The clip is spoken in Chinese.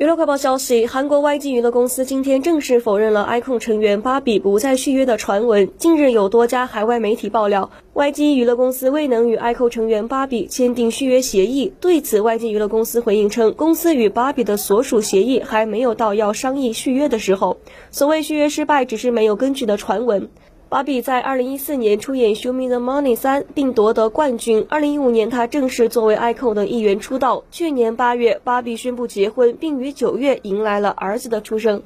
娱乐快报消息，韩国 YG 娱乐公司今天正式否认了 iKON 成员芭比不再续约的传闻。近日有多家海外媒体爆料，YG 娱乐公司未能与 iKON 成员芭比签订续约协议。对此，YG 娱乐公司回应称，公司与芭比的所属协议还没有到要商议续约的时候。所谓续约失败，只是没有根据的传闻。芭比在二零一四年出演《Show Me the Money》三，并夺得冠军。二零一五年，她正式作为 ICO 的一员出道。去年八月，芭比宣布结婚，并于九月迎来了儿子的出生。